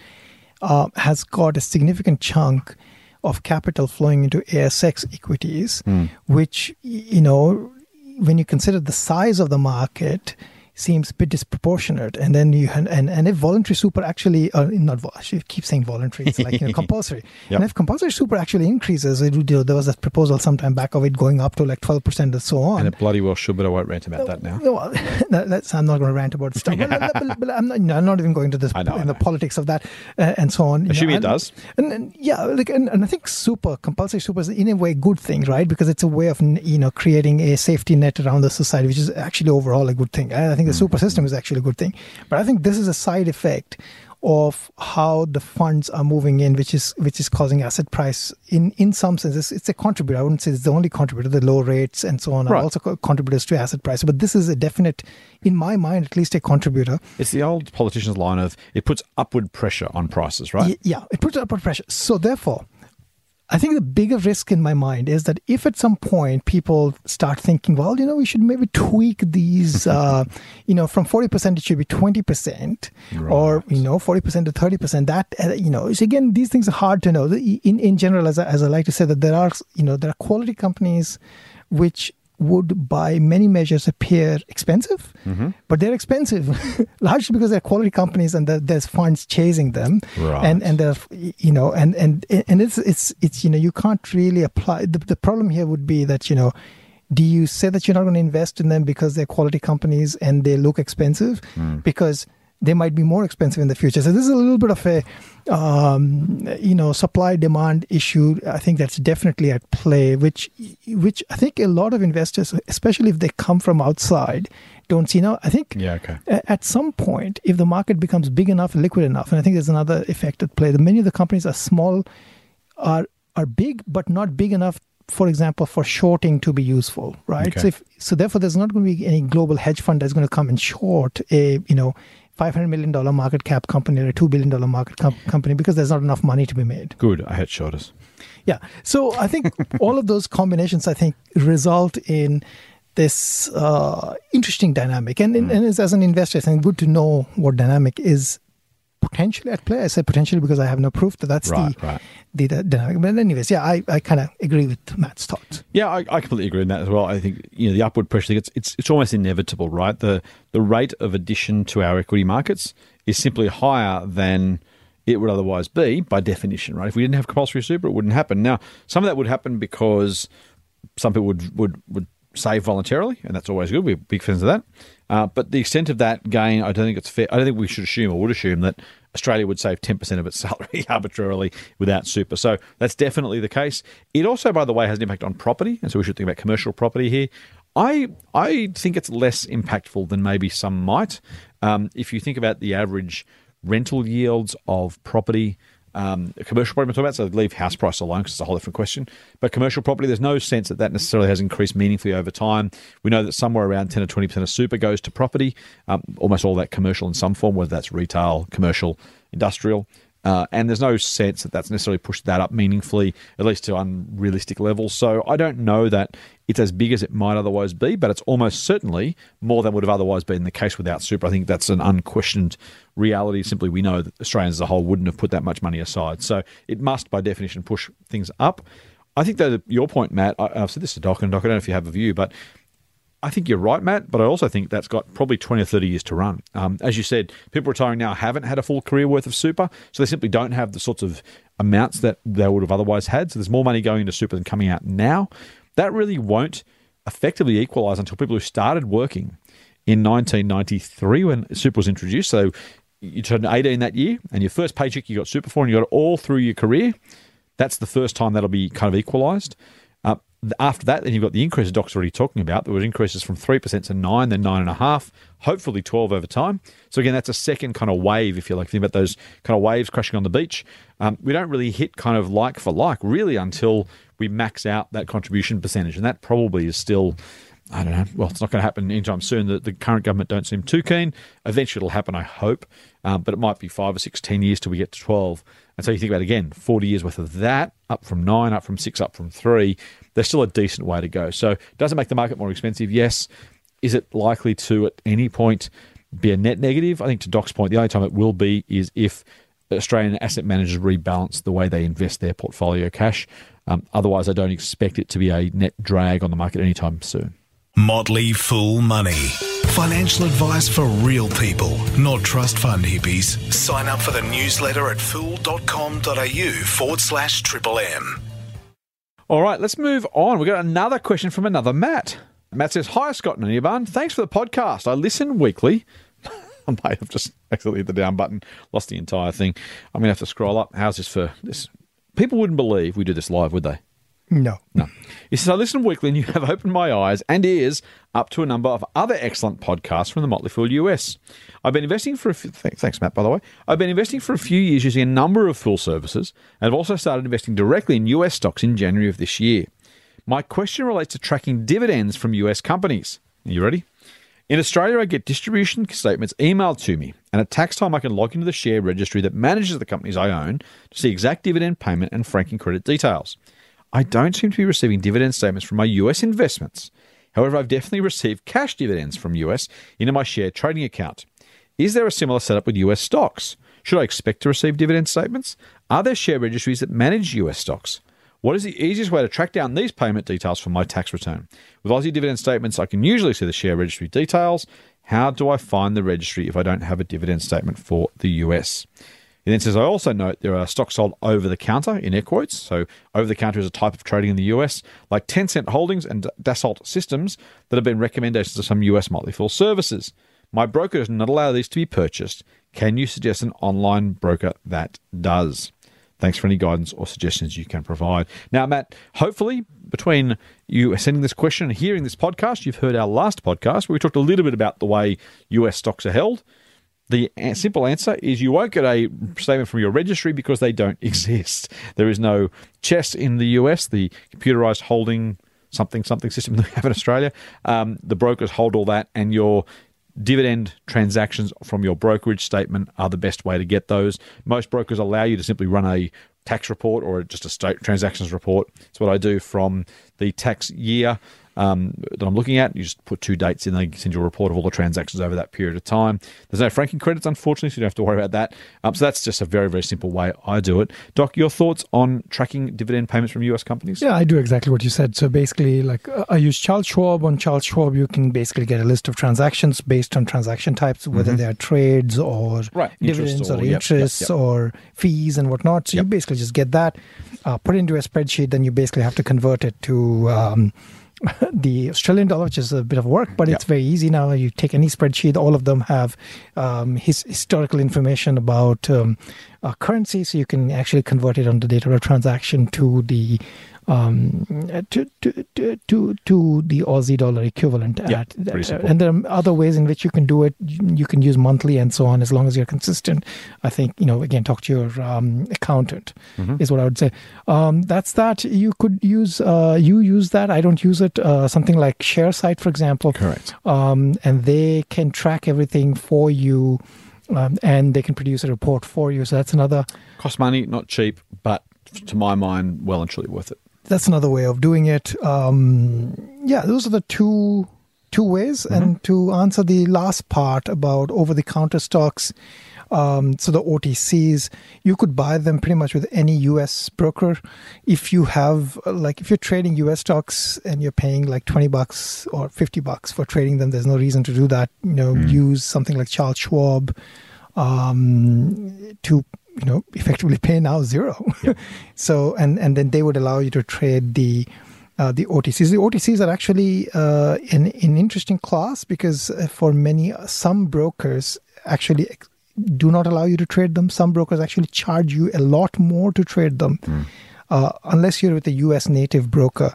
uh, has got a significant chunk of capital flowing into ASX equities, which you know when you consider the size of the market seems a bit disproportionate and then you and and, if voluntary super actually uh, not I keep saying voluntary it's like you know compulsory
Yep.
and if compulsory super actually increases it, you know, there was that proposal sometime back of it going up to like 12% and so on
And it bloody well should, but I won't rant about that now.
no, well, that- that's, I'm not going to rant about stuff. But, but- but I'm, not, you know, I'm not even going to this
know,
in the politics of that uh, and so on.
Assuming it
and-
does.
And, and yeah, like, and, and I think super compulsory super is in a way a good thing, right? Because it's a way of you know creating a safety net around the society, which is actually overall a good thing. I I think the hmm. super system is actually a good thing, but I think this is a side effect of how the funds are moving in, which is which is causing asset price in in some sense. It's, it's a contributor. I wouldn't say it's the only contributor. The low rates and so on are
Right.
also co- contributors to asset price. But this is a definite, in my mind, at least a contributor.
It's the old politician's line of it puts upward pressure on prices, right?
Y- yeah, it puts upward pressure. So therefore, I think the bigger risk in my mind is that if at some point people start thinking, well, you know, we should maybe tweak these, uh, you know, from 40% it should be 20%, or, you know, 40% to 30%, that, uh, you know, is again, these things are hard to know. In, in general, as I, as I like to say, that there are, you know, there are quality companies which would by many measures appear expensive, mm-hmm. but they're expensive largely because they're quality companies and there's funds chasing them.
Right.
and and there you know and and and it's it's it's you know you can't really apply the, the problem here would be that you know do you say that you're not going to invest in them because they're quality companies and they look expensive? Mm. Because they might be more expensive in the future so this is a little bit of a um, you know supply demand issue i think that's definitely at play which which i think a lot of investors especially if they come from outside don't see now. I think
Yeah, okay.
at some point, if the market becomes big enough liquid enough, and I think there's another effect at play. The many of the companies are small, are are big, but not big enough. For example, for shorting to be useful, right?
Okay.
So, if, so therefore, there's not going to be any global hedge fund that's going to come and short a you know. Five hundred million dollar market cap company or a two billion dollar market com- company because there's not enough money to be made.
Good. I had shorters.
Yeah. So I think all of those combinations, I think, result in this uh, interesting dynamic. And,
Hmm.
and as, as an investor, I think good to know what dynamic is potentially at play. I say potentially because I have no proof that that's
Right,
the,
right.
the, the dynamic. But anyways, yeah, I, I kind of agree with Matt's thoughts.
Yeah, I, I completely agree with that as well. I think you know the upward pressure. It's it's it's almost inevitable, right? The the rate of addition to our equity markets is simply higher than it would otherwise be by definition, right? If we didn't have compulsory super, it wouldn't happen. Now, some of that would happen because some people would would would save voluntarily, and that's always good. We're big fans of that. Uh, but the extent of that gain, I don't think it's fair. I don't think we should assume or would assume that Australia would save ten percent of its salary arbitrarily without super. So that's definitely the case. It also, by the way, has an impact on property, and so we should think about commercial property here. I I think it's less impactful than maybe some might. Um, if you think about the average rental yields of property. Um, commercial property I'm talking about, so leave house price alone because it's a whole different question. But commercial property, there's no sense that that necessarily has increased meaningfully over time. We know that somewhere around 10 or 20% of super goes to property, um, almost all that commercial in some form, whether that's retail, commercial, industrial. Uh, and there's no sense that that's necessarily pushed that up meaningfully, at least to unrealistic levels. So I don't know that it's as big as it might otherwise be, but it's almost certainly more than would have otherwise been the case without super. I think that's an unquestioned reality. Simply, we know that Australians as a whole wouldn't have put that much money aside. So it must, by definition, push things up. I think that your point, Matt, I, I've said this to Doc, and Doc, I don't know if you have a view, but I think you're right, Matt, but I also think that's got probably 20 or 30 years to run. Um, as you said, people retiring now haven't had a full career worth of super, so they simply don't have the sorts of amounts that they would have otherwise had. So there's more money going into super than coming out now. That really won't effectively equalise until people who started working in 1993 when super was introduced. So you turned 18 that year, and your first paycheck you got super for, and you got it all through your career. That's the first time that'll be kind of equalised. After that, then you've got the increase Doc's already talking about. There was increases from 3% to 9 then 9.5 hopefully 12 over time. So again, that's a second kind of wave, if you like. Think about those kind of waves crashing on the beach. Um, we don't really hit kind of like for like, really, until we max out that contribution percentage. And that probably is still... I don't know. Well, it's not going to happen anytime soon. The, the current government don't seem too keen. Eventually, it'll happen, I hope. Um, but it might be five or six, ten years till we get to 12. And so you think about, again, 40 years worth of that, up from nine, up from six, up from three. There's still a decent way to go. So does it make the market more expensive? Yes. Is it likely to, at any point, be a net negative? I think to Doc's point, the only time it will be is if Australian asset managers rebalance the way they invest their portfolio cash. Um, otherwise, I don't expect it to be a net drag on the market anytime soon.
Motley Fool Money. Financial advice for real people, not trust fund hippies. Sign up for the newsletter at fool.com.au forward slash triple M.
All right, let's move on. We've got another question from another Matt. Matt says, Hi, Scott and Anirban. Thanks for the podcast. I listen weekly. I might have just accidentally hit the down button, lost the entire thing. I'm going to have to scroll up. How's this for this? People wouldn't believe we do this live, would they?
No.
No. He says, I listen weekly and you have opened my eyes and ears up to a number of other excellent podcasts from the Motley Fool US. I've been investing for a few, th- thanks, Matt, by the way. I've been investing for a few years using a number of Fool services and have also started investing directly in US stocks in January of this year. My question relates to tracking dividends from US companies. Are you ready? In Australia, I get distribution statements emailed to me, and at tax time, I can log into the share registry that manages the companies I own to see exact dividend payment and franking credit details. I don't seem to be receiving dividend statements from my US investments. However, I've definitely received cash dividends from US into my share trading account. Is there a similar setup with US stocks? Should I expect to receive dividend statements? Are there share registries that manage US stocks? What is the easiest way to track down these payment details for my tax return? With Aussie dividend statements, I can usually see the share registry details. How do I find the registry if I don't have a dividend statement for the US? He then says, I also note there are stocks sold over the counter in air quotes. So, over the counter is a type of trading in the US, like Tencent Holdings and Dassault Systems, that have been recommendations of some US motley fool services. My broker does not allow these to be purchased. Can you suggest an online broker that does? Thanks for any guidance or suggestions you can provide. Now, Matt, hopefully between you sending this question and hearing this podcast, you've heard our last podcast where we talked a little bit about the way US stocks are held. The simple answer is you won't get a statement from your registry because they don't exist. There is no CHESS in the US, the computerized holding something something system that we have in Australia. Um, the brokers hold all that, and your dividend transactions from your brokerage statement are the best way to get those. Most brokers allow you to simply run a tax report or just a state transactions report. It's what I do from the tax year um, that I'm looking at. You just put two dates in, they send you a report of all the transactions over that period of time. There's no franking credits, unfortunately, so you don't have to worry about that. Um, so that's just a very, very simple way I do it. Doc, your thoughts on tracking dividend payments from US companies?
Yeah, I do exactly what you said. So basically, like uh, I use Charles Schwab. On Charles Schwab, you can basically get a list of transactions based on transaction types, whether they are trades or
Mm-hmm. Right,
dividends or,
or- yep, yep,
interests
yep.
or fees and whatnot. So you basically just get that, uh, put it into a spreadsheet, then you basically have to convert it to. Um, the Australian dollar, which is a bit of work, but it's very easy now. You take any spreadsheet, all of them have um, his historical information about um, uh, currency, so you can actually convert it on the date of a transaction to the um, to, to, to, to, the Aussie dollar equivalent.
Yeah,
at, and there are other ways in which you can do it. You you can use monthly and so on, as long as you're consistent. I think you know. Again, talk to your um, accountant
Mm-hmm.
is what I would say. Um, that's that. You could use. Uh, you use that. I don't use it. Uh, something like Sharesight, for example
Correct.
um, and they can track everything for you um, and they can produce a report for you so that's another
Cost money, not cheap, but to my mind, well and truly worth it.
That's another way of doing it um, yeah those are the two two ways and to answer the last part about over the counter stocks um, so the OTCs, you could buy them pretty much with any US broker. If you have, like, if you're trading US stocks and you're paying like 20 bucks or 50 bucks for trading them, there's no reason to do that. You know, use something like Charles Schwab um, to, you know, effectively pay now zero. so, and, and then they would allow you to trade the, uh, the OTCs. The OTCs are actually uh, an, an interesting class because uh, for many, some brokers actually do not allow you to trade them. Some brokers actually charge you a lot more to trade them. Uh, unless you're with a US native broker,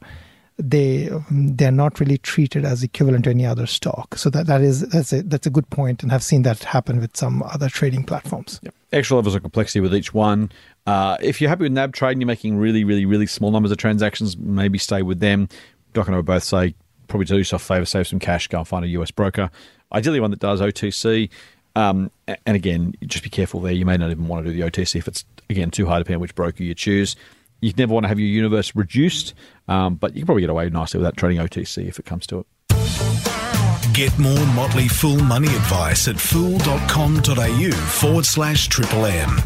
they they're not really treated as equivalent to any other stock. So that, that is that's a that's a good point, and I've seen that happen with some other trading platforms.
Yep. Extra levels of complexity with each one. Uh, if you're happy with NAB trade and you're making really, really, really small numbers of transactions, maybe stay with them. Doc and I would both say probably do yourself a favour, save some cash, go and find a US broker. Ideally, one that does OTC. Um, and again, just be careful there. You may not even want to do the OTC if it's, again, too high, depending on which broker you choose. You never want to have your universe reduced, um, but you can probably get away nicely without trading OTC if it comes to it.
Get more Motley Fool money advice at fool.com.au forward slash triple M.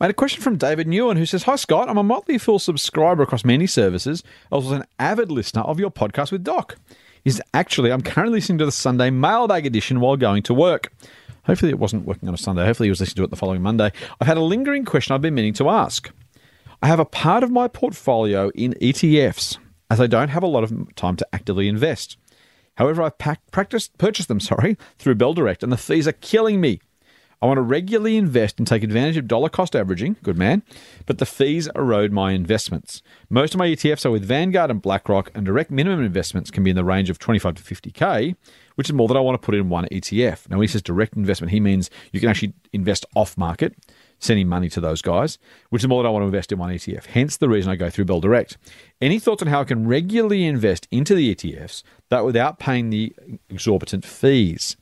Mate, a question from David Newen who says, Hi Scott, I'm a Motley Fool subscriber across many services. I was an avid listener of your podcast with Doc. Is actually I'm currently listening to the Sunday mailbag edition while going to work. Hopefully it wasn't working on a Sunday. Hopefully he was listening to it the following Monday. I've had a lingering question I've been meaning to ask. I have a part of my portfolio in ETFs as I don't have a lot of time to actively invest. However, I've pack, practiced, purchased them, sorry, through Bell Direct, and the fees are killing me. I want to regularly invest and take advantage of dollar cost averaging, good man, but the fees erode my investments. Most of my ETFs are with Vanguard and BlackRock, and direct minimum investments can be in the range of 25 to 50k, which is more than I want to put in one ETF. Now, when he says direct investment, he means you can actually invest off market, sending money to those guys, which is more than I want to invest in one ETF. Hence the reason I go through Bell Direct. Any thoughts on how I can regularly invest into the ETFs, that without paying the exorbitant fees?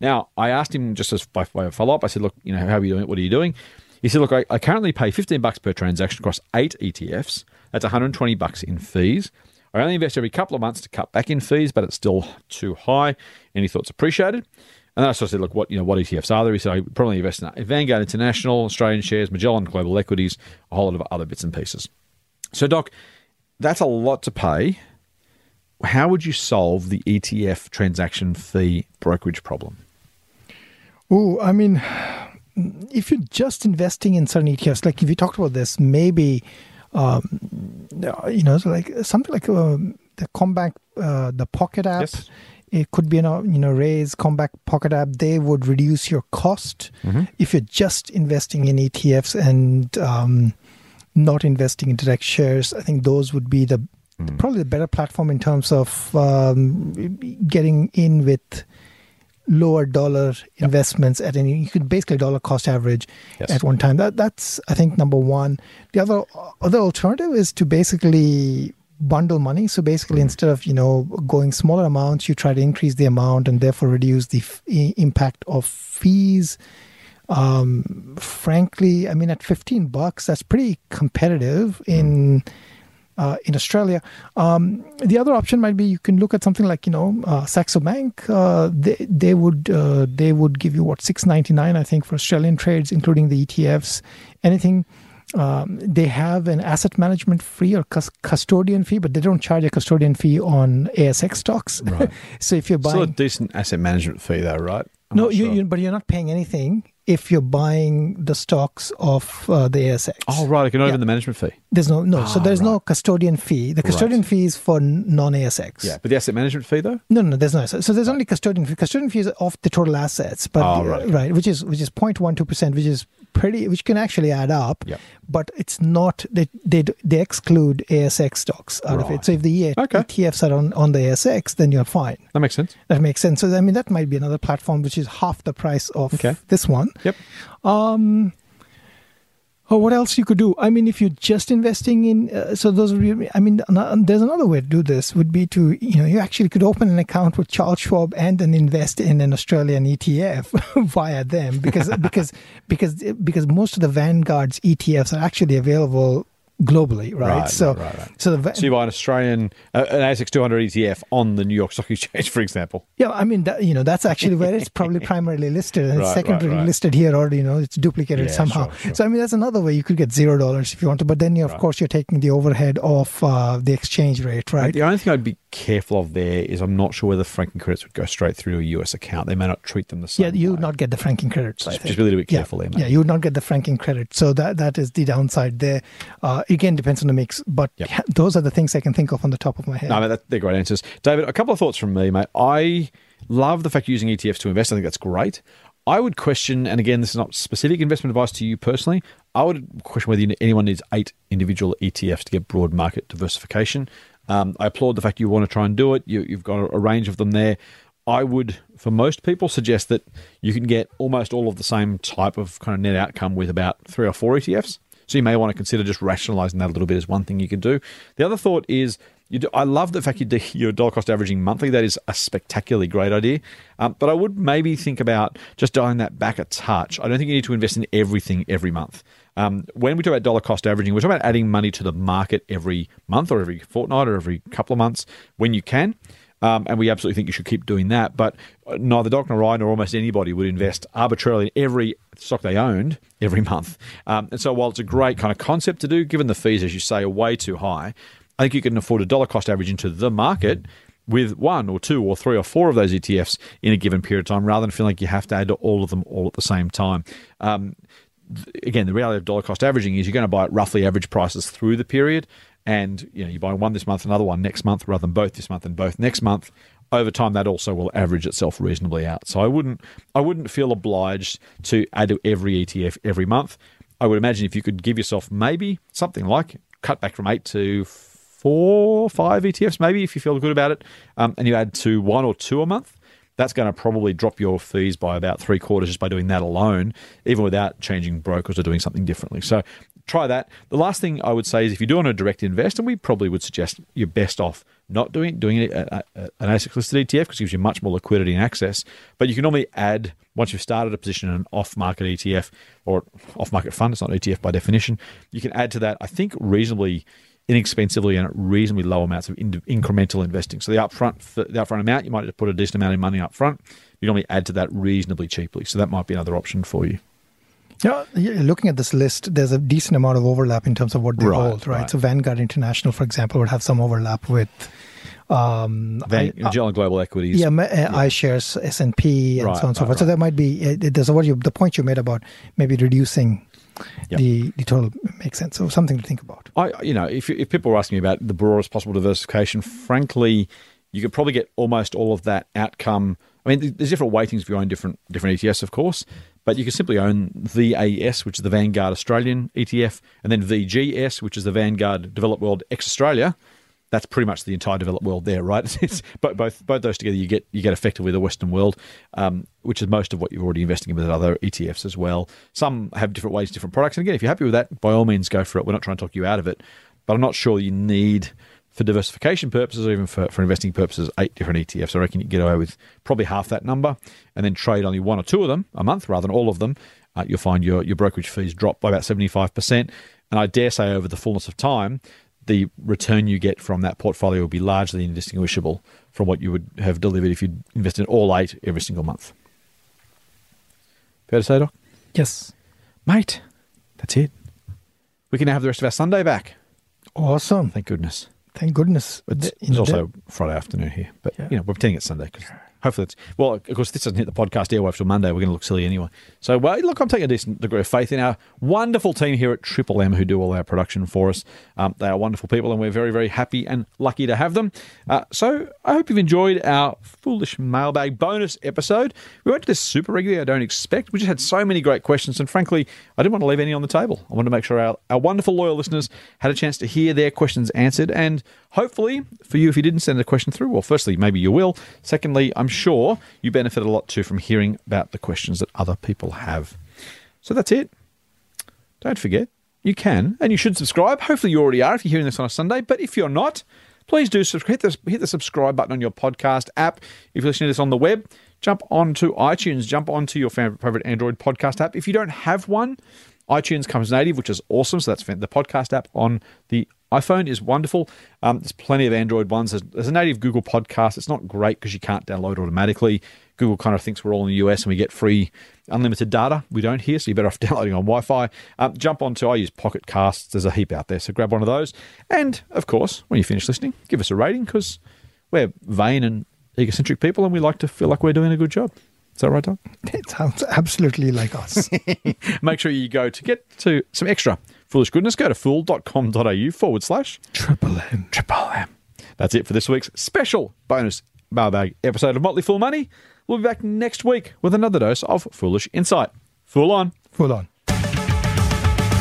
Now, I asked him just as by way of follow up, I said, look, you know, how are you doing? What are you doing? He said, look, I, I currently pay 15 bucks per transaction across eight ETFs. That's 120 bucks in fees. I only invest every couple of months to cut back in fees, but it's still too high. Any thoughts appreciated? And then I sort of said, look, what you know, what ETFs are there? He said, I probably invest in Vanguard International, Australian shares, Magellan Global Equities, a whole lot of other bits and pieces. So, Doc, that's a lot to pay. How would you solve the ETF transaction fee brokerage problem?
Oh, I mean, if you're just investing in certain ETFs, like if you talked about this, maybe um, you know, so like something like um, the Combank, uh, the Pocket app.
Yes.
It could be an you know Raiz Combank Pocket app. They would reduce your cost if you're just investing in ETFs and um, not investing in direct shares. I think those would be the probably the better platform in terms of um, getting in with lower dollar investments at any. You could basically dollar cost average
Yes.
at one time. That that's I think number one. The other other alternative is to basically bundle money. So basically, instead of you know going smaller amounts, you try to increase the amount and therefore reduce the f- impact of fees. Um, frankly, I mean, at fifteen bucks, that's pretty competitive in. Uh, in Australia, um, the other option might be you can look at something like you know uh, Saxo Bank. Uh, they they would uh, they would give you what six ninety nine I think for Australian trades, including the ETFs. Anything um, they have an asset management fee or cus- custodian fee, but they don't charge a custodian fee on ASX stocks.
Right.
so if you're
Still a
buying,
decent asset management fee, though, right? I'm
no, you,
sure.
you, but you're not paying anything if you're buying the stocks of uh, the ASX.
Oh, right. Okay, not
Yeah.
the management fee.
There's no no, so
Ah,
there's no custodian fee. The custodian
Right.
fee is for non ASX.
Yeah, but the asset management fee, though.
No, no, there's no. So, so there's only custodian fee. Custodian fee is off the total assets, but
Oh,
uh,
right.
which is which is 0.12 percent, which is pretty, which can actually add up.
Yep.
But it's not they they they exclude ASX stocks out of it. So if the
Okay.
ETFs are on on the ASX, then you're fine.
That makes sense.
That makes sense. So I mean, that might be another platform which is half the price of
Okay.
this one.
Yep.
Um, oh, what else you could do? I mean, if you're just investing in, uh, so those I mean, there's another way to do this would be to, you know, you actually could open an account with Charles Schwab and then invest in an Australian ETF via them because, because, because, because most of the Vanguard's ETFs are actually available globally, right?
Right,
so,
right, right,
so the,
So you buy an Australian, uh, an ASX 200 ETF on the New York Stock Exchange, for example.
Yeah, I mean, that, you know, that's actually where it's probably primarily listed, and it's
Right,
secondary
right, right.
listed here, or you know, it's duplicated
Yeah,
somehow.
sure, sure.
So, I mean, that's another way you could get zero dollars if you want to, but then, you, of course, you're taking the overhead of uh, the exchange rate, right?
The only thing I'd be careful of there is I'm not sure whether franking credits would go straight through a US account. They may not treat them the same.
Yeah, you would not get the franking credits. I
Just, just be a little bit
Yeah,
careful there,
Yeah, you would not get the franking credit. So that that is the downside there. Uh, again, depends on the mix, but
Yep.
yeah, those are the things I can think of on the top of my head.
No, mate, that, they're great answers. David, a couple of thoughts from me, mate. I love the fact you're using ETFs to invest. I think that's great. I would question, and again, this is not specific investment advice to you personally. I would question whether anyone needs eight individual ETFs to get broad market diversification. Um, I applaud the fact you want to try and do it. You, you've got a, range of them there. I would, for most people, suggest that you can get almost all of the same type of kind of net outcome with about three or four ETFs. So you may want to consider just rationalizing that a little bit as one thing you can do. The other thought is, do, I love the fact you do your dollar cost averaging monthly. That is a spectacularly great idea. Um, but I would maybe think about just dialing that back a touch. I don't think you need to invest in everything every month. Um, when we talk about dollar cost averaging, we're talking about adding money to the market every month or every fortnight or every couple of months when you can. Um, and we absolutely think you should keep doing that. But uh, neither Doc nor I nor almost anybody would invest arbitrarily in every stock they owned every month. Um, and so while it's a great kind of concept to do, given the fees, as you say, are way too high, I think you can afford a dollar cost average into the market with one or two or three or four of those ETFs in a given period of time rather than feeling like you have to add to all of them all at the same time. Um, again, the reality of dollar cost averaging is you're going to buy at roughly average prices through the period, and you know you buy one this month, another one next month, rather than both this month and both next month. Over time, that also will average itself reasonably out. So I wouldn't, I wouldn't feel obliged to add to every ETF every month. I would imagine if you could give yourself maybe something like cut back from eight to four, five ETFs, maybe if you feel good about it, um, and you add to one or two a month that's going to probably drop your fees by about three quarters just by doing that alone, even without changing brokers or doing something differently. So try that. The last thing I would say is if you do want to direct invest, and we probably would suggest you're best off not doing it, doing it an ASIC listed ETF because it gives you much more liquidity and access. But you can normally add once you've started a position in an off market ETF or off market fund. It's not ETF by definition. You can add to that. I think reasonably inexpensively and at reasonably low amounts of in- incremental investing. So the upfront the upfront amount, you might just put a decent amount of money up front. You normally add to that reasonably cheaply. So that might be another option for you.
Yeah, yeah, looking at this list, there's a decent amount of overlap in terms of what they
Right,
hold, right?
right.
So Vanguard International, for example, would have some overlap with um,
Van-
I-
Magellan Global Equities.
yeah, uh, iShares, S and P, and
Right,
so on and so forth. So there might be uh, there's what you the point you made about maybe reducing
Yep.
the the total makes sense. So something to think about.
I, you know, if, if people are asking me about the broadest possible diversification, frankly, you could probably get almost all of that outcome. I mean, there's different weightings if you own different different ETFs, of course, but you can simply own VAS, which is the Vanguard Australian ETF, and then VGS, which is the Vanguard Developed World ex Australia, that's pretty much the entire developed world there, right? It's, but both both those together, you get you get effectively the Western world, um, which is most of what you're already investing in with other ETFs as well. Some have different ways, different products, and again, if you're happy with that, by all means, go for it. We're not trying to talk you out of it, but I'm not sure you need for diversification purposes or even for, for investing purposes, eight different ETFs. I reckon you get away with probably half that number and then trade only one or two of them a month rather than all of them. Uh, you'll find your, your brokerage fees drop by about 75%. And I dare say over the fullness of time, the return you get from that portfolio will be largely indistinguishable from what you would have delivered if you'd invested all eight every single month. Fair to say, Doc?
Yes.
Mate, that's it. We can now have the rest of our Sunday back.
Awesome.
Thank goodness.
Thank goodness.
It's, it's also Friday afternoon here, but
Yeah.
you know we're pretending it's Sunday because hopefully it's well. Of course, this doesn't hit the podcast airwaves till Monday. We're going to look silly anyway. So, well, look, I'm taking a decent degree of faith in our wonderful team here at Triple M who do all our production for us. Um, they are wonderful people, and we're very, very happy and lucky to have them. Uh, so, I hope you've enjoyed our foolish mailbag bonus episode. We went to this super regularly. I don't expect. We just had so many great questions, and frankly, I didn't want to leave any on the table. I wanted to make sure our, our wonderful loyal listeners had a chance to hear their questions answered, and hopefully for you, if you didn't send a question through, well, firstly, maybe you will. Secondly, I'm sure you benefit a lot too from hearing about the questions that other people have. So that's it. Don't forget, you can and you should subscribe. Hopefully, you already are if you're hearing this on a Sunday. But if you're not, please do subscribe. Hit the, hit the subscribe button on your podcast app. If you're listening to this on the web, jump onto iTunes, jump onto your favorite Android podcast app. If you don't have one, iTunes comes native, which is awesome. So that's the podcast app on the iPhone is wonderful. Um, there's plenty of Android ones. There's, there's a native Google podcast. It's not great because you can't download automatically. Google kind of thinks we're all in the US and we get free unlimited data. We don't here, so you're better off downloading on Wi Fi. Um, jump onto, I use Pocket Casts. There's a heap out there, so grab one of those. And of course, when you finish listening, give us a rating because we're vain and egocentric people and we like to feel like we're doing a good job. Is that right, Doc?
It sounds absolutely like us.
Make sure you go to get to some extra foolish goodness. Go to fool.com.au forward slash
Triple M.
Triple M. That's it for this week's special bonus mailbag episode of Motley Fool Money. We'll be back next week with another dose of foolish insight. Fool on.
Full on.